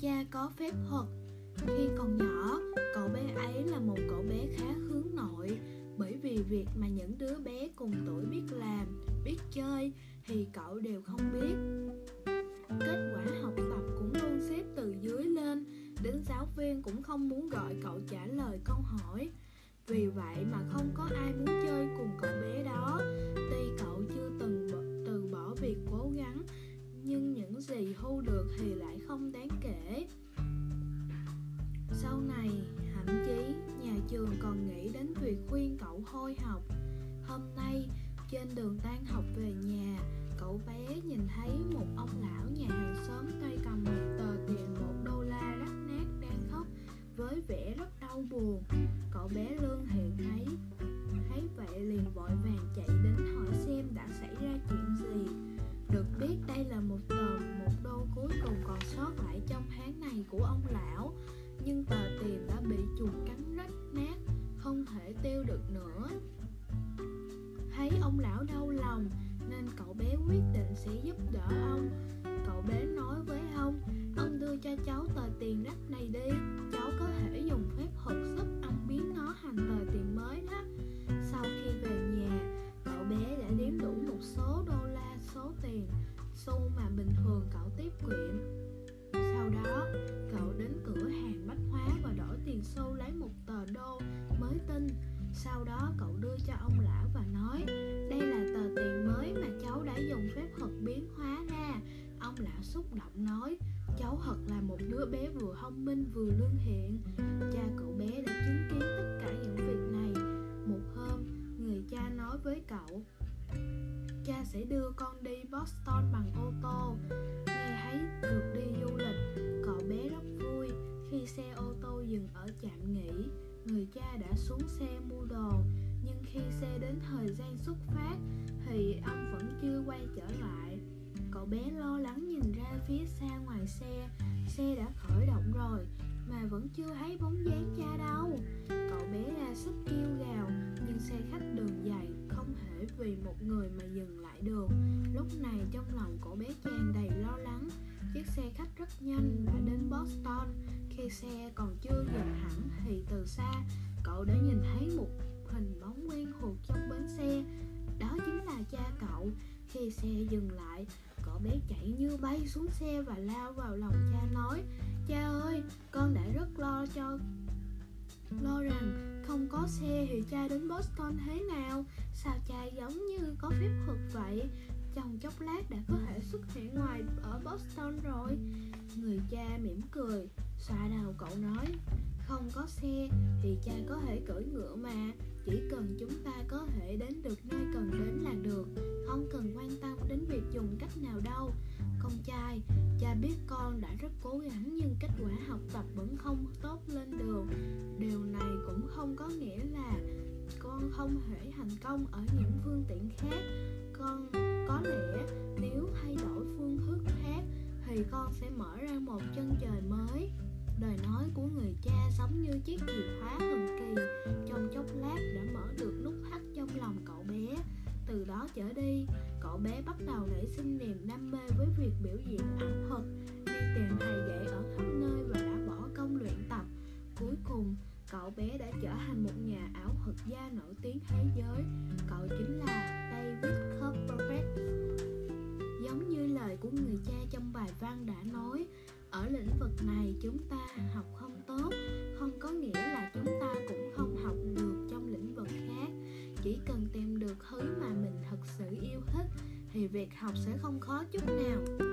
cha có phép thuật. Khi còn nhỏ, cậu bé ấy là một cậu bé khá hướng nội. Bởi vì việc mà những đứa bé cùng tuổi biết làm, biết chơi thì cậu đều không biết. Kết quả học tập cũng luôn xếp từ dưới lên, đến giáo viên cũng không muốn gọi cậu trả lời câu hỏi. Vì vậy mà không có ai muốn chơi cùng cậu bé đó. Tuy cậu chưa từng những thu được thì lại không đáng kể. Sau này, thậm chí, nhà trường còn nghĩ đến việc khuyên cậu thôi học. Hôm nay, trên đường tan học về nhà, cậu bé nhìn thấy một ông lão nhà hàng xóm tay cầm một tờ tiền một đô la rách nát đang khóc với vẻ rất đau buồn. Cậu bé lương hiện thấy thấy vậy liền vội vàng chạy đến hỏi xem đã xảy ra chuyện gì. Được biết đây là một tờ một của ông lão. Nhưng tờ tiền đã bị chuột cắn rách nát, không thể tiêu được nữa. Thấy ông lão đau lòng, nên cậu bé quyết định sẽ giúp đỡ ông. Cậu bé nói với ông ông đưa cho cháu tờ tiền rách này đi. Cháu có thể dùng phép thuật giúp ông biến nó thành tờ tiền mới đó. Sau khi về nhà, cậu bé đã đếm đủ một số đô la số tiền, xu mà bình thường cậu tiếp quyện sau đó, cậu đến cửa hàng bách hóa và đổi tiền xu lấy một tờ đô mới tinh sau đó cậu đưa cho ông lão và nói, đây là tờ tiền mới mà cháu đã dùng phép thuật biến hóa ra. Ông lão xúc động nói, cháu thật là một đứa bé vừa thông minh vừa lương thiện. Cha cậu bé đã chứng kiến tất cả những việc này. Một hôm, người cha nói với cậu, cha sẽ đưa con đi boston bằng ô tô. Đã xuống xe mua đồ. Nhưng khi xe đến thời gian xuất phát, thì ông vẫn chưa quay trở lại. Cậu bé lo lắng nhìn ra phía xa ngoài xe. Xe đã khởi động rồi, mà vẫn chưa thấy bóng dáng cha đâu. Cậu bé ra sức kêu gào, nhưng xe khách đường dài không thể vì một người mà dừng lại được. Lúc này trong lòng cậu bé tràn đầy lo lắng. Chiếc xe khách rất nhanh đã đến boston. Khi xe còn chưa dừng hẳn thì từ xa cậu đã nhìn thấy một hình bóng quen thuộc trong bến xe. Đó chính là cha cậu. Khi xe dừng lại, cậu bé chạy như bay xuống xe và lao vào lòng cha nói, cha ơi, con đã rất lo cho, lo rằng không có xe thì cha đến boston thế nào? Sao cha giống như có phép thuật vậy? Trong chốc lát đã có thể xuất hiện ngoài, ở boston rồi. Người cha mỉm cười. Xoa đầu cậu nói không có xe thì cha có thể cưỡi ngựa mà. Chỉ cần chúng ta có thể đến được nơi cần đến là được. Không cần quan tâm đến việc dùng cách nào đâu. Con trai, cha biết con đã rất cố gắng nhưng kết quả học tập vẫn không tốt lên được. Điều này cũng không có nghĩa là con không thể thành công ở những phương tiện khác. Con có lẽ nếu thay đổi phương thức khác thì con sẽ mở ra một chân trời mới. Lời nói của người cha giống như chiếc chìa khóa thần kỳ Trong chốc lát đã mở được nút thắt trong lòng cậu bé. Từ đó trở đi, cậu bé bắt đầu nảy sinh niềm đam mê với việc biểu diễn ảo thuật Đi tìm thầy dạy ở khắp nơi và đã bỏ công luyện tập. Cuối cùng, cậu bé đã trở thành một nhà ảo thuật gia nổi tiếng thế giới. Cậu chính là David Copperfield. Giống như lời của người cha trong bài văn đã nói ở lĩnh vực này chúng ta học không tốt không có nghĩa là chúng ta cũng không học được trong lĩnh vực khác. Chỉ cần tìm được thứ mà mình thật sự yêu thích thì việc học sẽ không khó chút nào.